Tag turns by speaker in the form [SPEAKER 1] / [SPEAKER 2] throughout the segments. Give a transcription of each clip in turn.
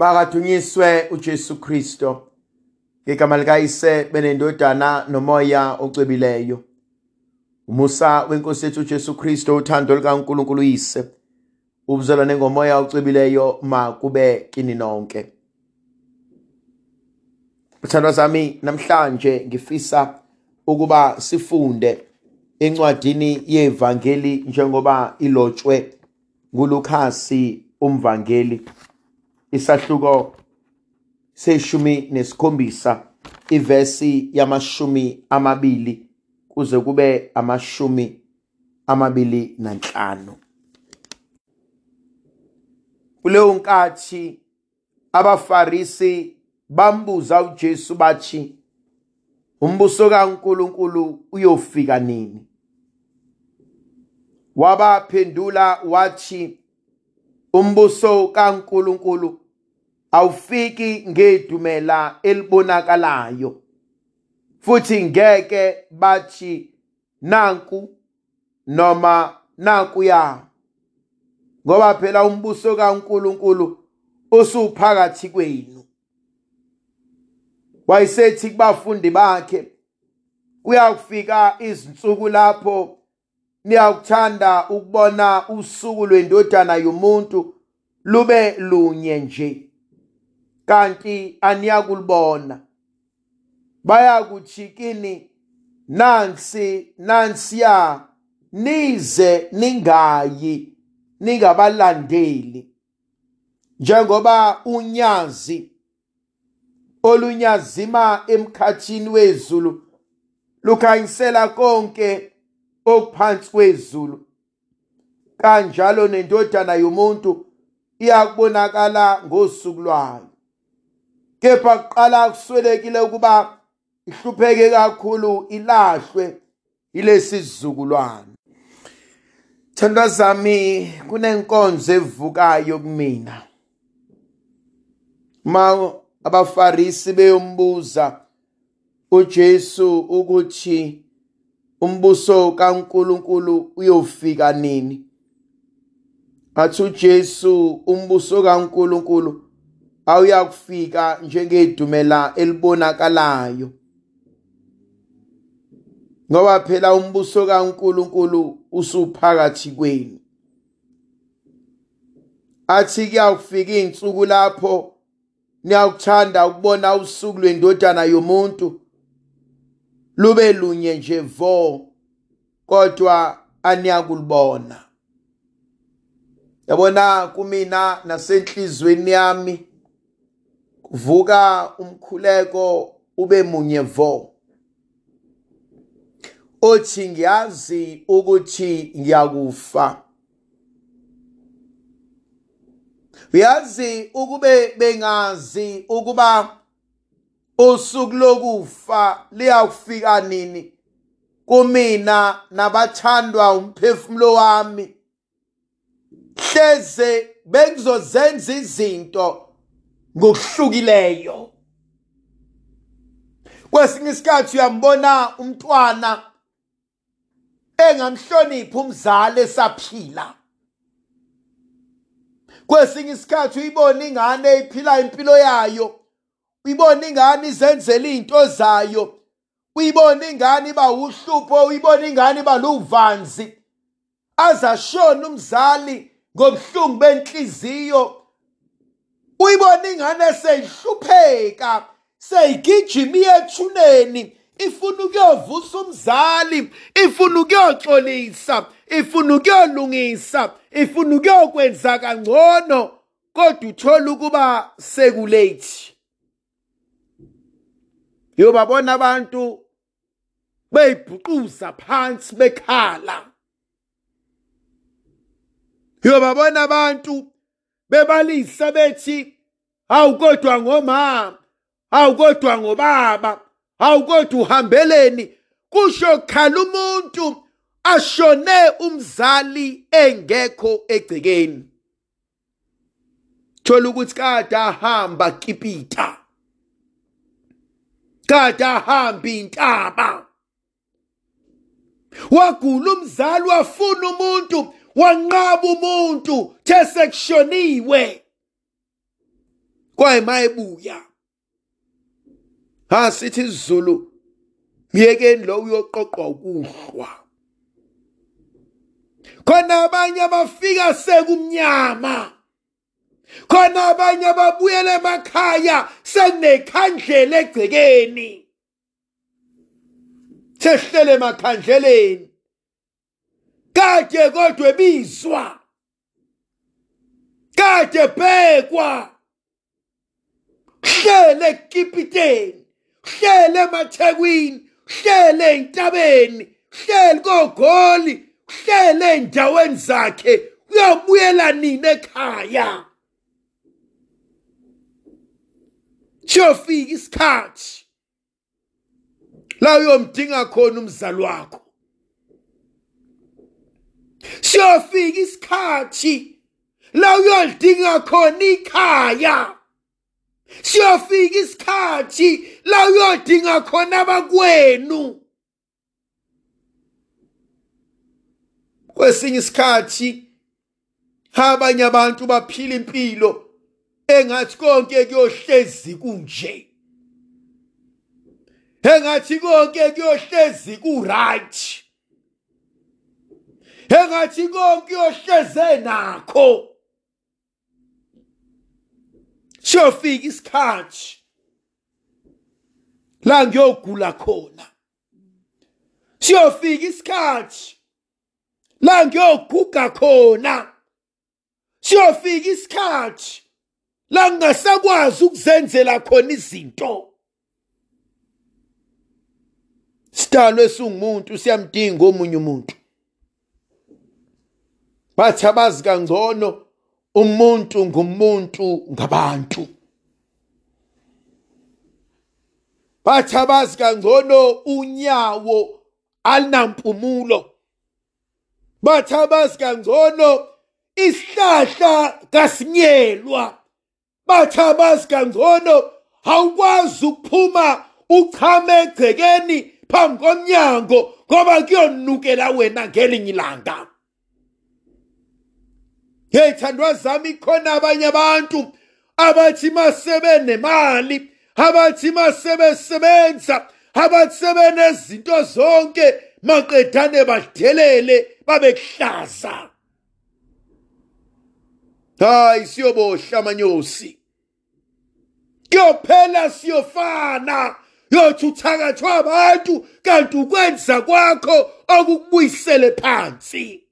[SPEAKER 1] Makadunyiswe uJesu Kristo. Ngegama likayise benendodana nomoya ocwebileyo. Umusa wenkosi yethu uJesu Kristo uthando likaNkulunkulu uyise. Ubuzalwane ngomoya ocwebileyo makube kini nonke. Bathandwa zami namhlanje ngifisa ukuba sifunde encwadini yevangeli njengoba ilotshwe nguLukhasi umvangeli isahluko seshumi nesikhombisa ivesi yamashumi amabili kuze kube amashumi amabili nanhlanu. Kuleyo nkathi abafarisi bambuza uJesu bathi umbuso kaNkuluNkulu uyofika nini? Wabaphendula wathi umbuso kaNkuluNkulu awufiki ngedumela elibonakalayo. Futhi ngeke bathi nanku noma nankuya ngoba phela umbuso kaNkuluNkulu usuphakathi kwenu. Wayesethi kubafundi bakhe kuyakufika izinsuku lapho niyakuthanda ukubona usuku lwendodana yomuntu lube lunye nje. Kanti aniyakulibona bayakuthi kini nansi nansiya nize ningayi ningabalandeli. Njengoba unyazi olunyazima emkhathini wezulu lukhanyisela konke okuphansi kwezulu. Kanjalo nendodana yomuntu iyakubonakala ngosuku lwayo. Kepha kuqala kuswelekile ukuba ihlupheke kakhulu ilahlwe ilesi sizukulwane thandwa zami kunenkonzo evukayo kumina. Ma abafarisi beyombuza uJesu ukuthi umbuso kaNkuluNkulu uyofika nini? Athi uJesu umbuso kaNkuluNkulu awuyakufika njengedumela elibonakalayo. Ngoba phela umbuso kaNkuluNkulu usuphakathi kwenu. Athi kuyakufika izinsuku lapho niyakuthanda ukubona usuku lwendodana yomuntu lube lunye nje vo kodwa aniyakulibona. Yabona kumina nasenhlizweni yami kuvuka umkhuleko ube munye vo. Othi ngiyazi ukuthi ngiyakufa. Uyazi ukube bengazi ukuba usuku lokufa liyafika nini kumina nabathandwa umphefumulo wami. Hleze bekuzozenza izinto ngokuhlukileyo kwesinye isikhathi uyambona umntwana engamhloniphi umzali esaphila. Kwesinye isikhathi uyibona ingane ephila impilo yayo uyibona ingane izenzela izinto zayo uyibona ingane iba uhlupho uyibona ingane iba luvanzi. Azashona umzali ngobuhlungu benhliziyo uyibona ingane seyihlupheka seyigijima iyethuneni ifuna ukuyovusa umzali ifuna ukuyoxolisa ifuna ukuyolungisa ifuna ukuyokwenza kangcono kodwa uthola ukuba sekulate. Yobabona abantu beyibhuquza phansi bekhala. Yobabona abantu bebalisa bethi hawu kodwa ngomama hawu kodwa ngobaba hawu kodwa uhambeleni. Kusho khala umuntu ashone umzali engekho egcekeni. Thola ukuthi kade ahamba kipita kade ahamba intaba. Wagula umzali wafuna umuntu wanqaba umuntu the sekushoniwe kwayimayebuya ha sithi isizulu myekeni lo uyoqoqwa ukuhlwa. Khona abanye abafika sekumnyama. Khona abanye ababuyela emakhaya sekunekhandlela egcekeni. Sehlele emakhandleleni. Kade kodwa ebizwa. Kade bhekwa hlele ekipiteni hlele emathekwini hlele ey'ntabeni hlele kogoli hlele ey'ndaweni zakhe. Uyobuyela nini ekhaya. Siyofika isikhathi la uyomdinga khona umzali wakho. Siyofika isikhathi la uyolidinga khona ikhaya. Siyofika isikhathi la uyodinga khona abakwenu. Kwesinye isikhathi abanye abantu baphila impilo engathi konke kuyohlezi kunje. Engathi konke kuyohlezi ku-right. Engathi konke kuyohleze nakho siyofika isikhathi la ngiyogula khona. Siyofika isikhathi la ngiyoguga khona. Siyofika isikhathi la ngingasakwazi ukuzenzela khona izinto. Sidalwe singumuntu siyamdinga omunye umuntu. Bathi abazi kangcono umuntu ngumuntu ngabantu. Bathi abazi kangcono unyawo alinampumulo. Bathi abazi kangcono isihlahla kasinyelwa. Bathi abazi kangcono awukwazi ukuphuma uchame egcekeni phambi komnyango ngoba kuyonukela wena ngelinye ilanga. Hey thandwa zami khona abanye abantu abathi masebenemali abathi masebesebenza abathi sebenezinto zonke maqedane badelele babekuhlaza. Hayi siyobohla amanyosi. Kuyophela siyofana. Yothi uthakathwa abantu kanti ukwenza kwakho okukubuyisele phansi.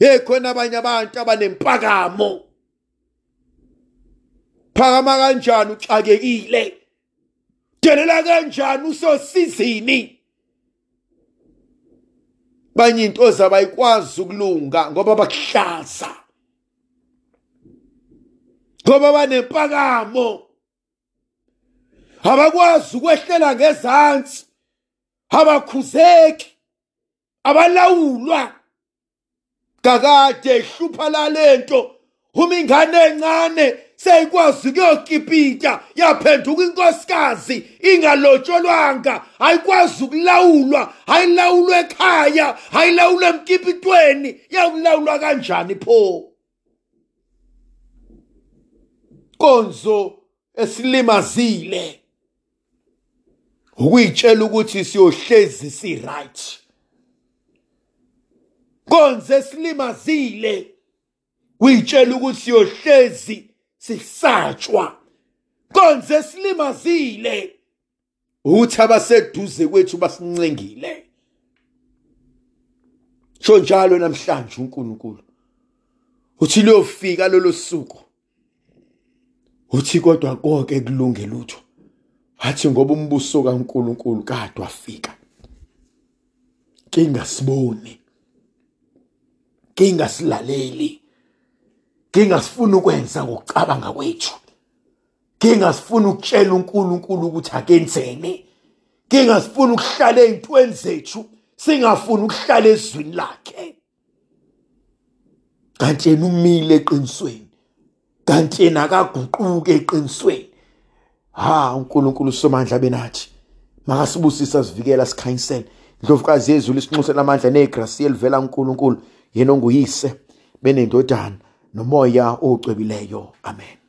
[SPEAKER 1] Ekhona abanye abantu abanempakamo. Phakama kanjani uxakekile? Delela kanjani usosizini? Banye into zabayikwazi ukulunga ngoba bakuhlaza ngoba banempakamo. Abakwazi ukwehlela ngezansi. Abakhuzeki. Abalawulwa. Kakade ehlupha lalento uma ingane encane seyikwazi ukuyokipita yaphenduka inkosikazi ingalotsholwanga ayikwazi ukulawulwa ayilawulwa ekhaya ayilawulwa emkipitweni. Yakulawulwa kanjani pho? Konzo esilimazile. Ukuyitshela ukuthi siyohlezi si right konze silimazile uyitshela ukuthi siyohlezi sisatshwa. Konze silimazile ukuthi abaseduze kwethu basincengile. Sho njalo namhlanje uNkulunkulu. Uthi liyofika lolo suku. Uthi kodwa konke kulunge lutho. Athi ngoba umbuso kaNkulunkulu kade wafika. Kingasiboni ngingasilaleli ngingasifuna ukwenza ngokucabanga kwethu ngingasifuna ukutshela uNkulunkulu ukuthi akenzene ngingasifuna ukuhlala ezintweni zethu singafuni ukuhlala ezwini lakhe. Kanti yena umile eqinisweni kanti yena akaguquke eqinisweni. Ha uNkulunkulu somandla benathi makasibusisa sivikela sikhanyisele ndlovukazi yezulu isinxuse lamandla negrasi elivela uNkulunkulu yena onguyise benendodana nomoya ocwebileyo amen.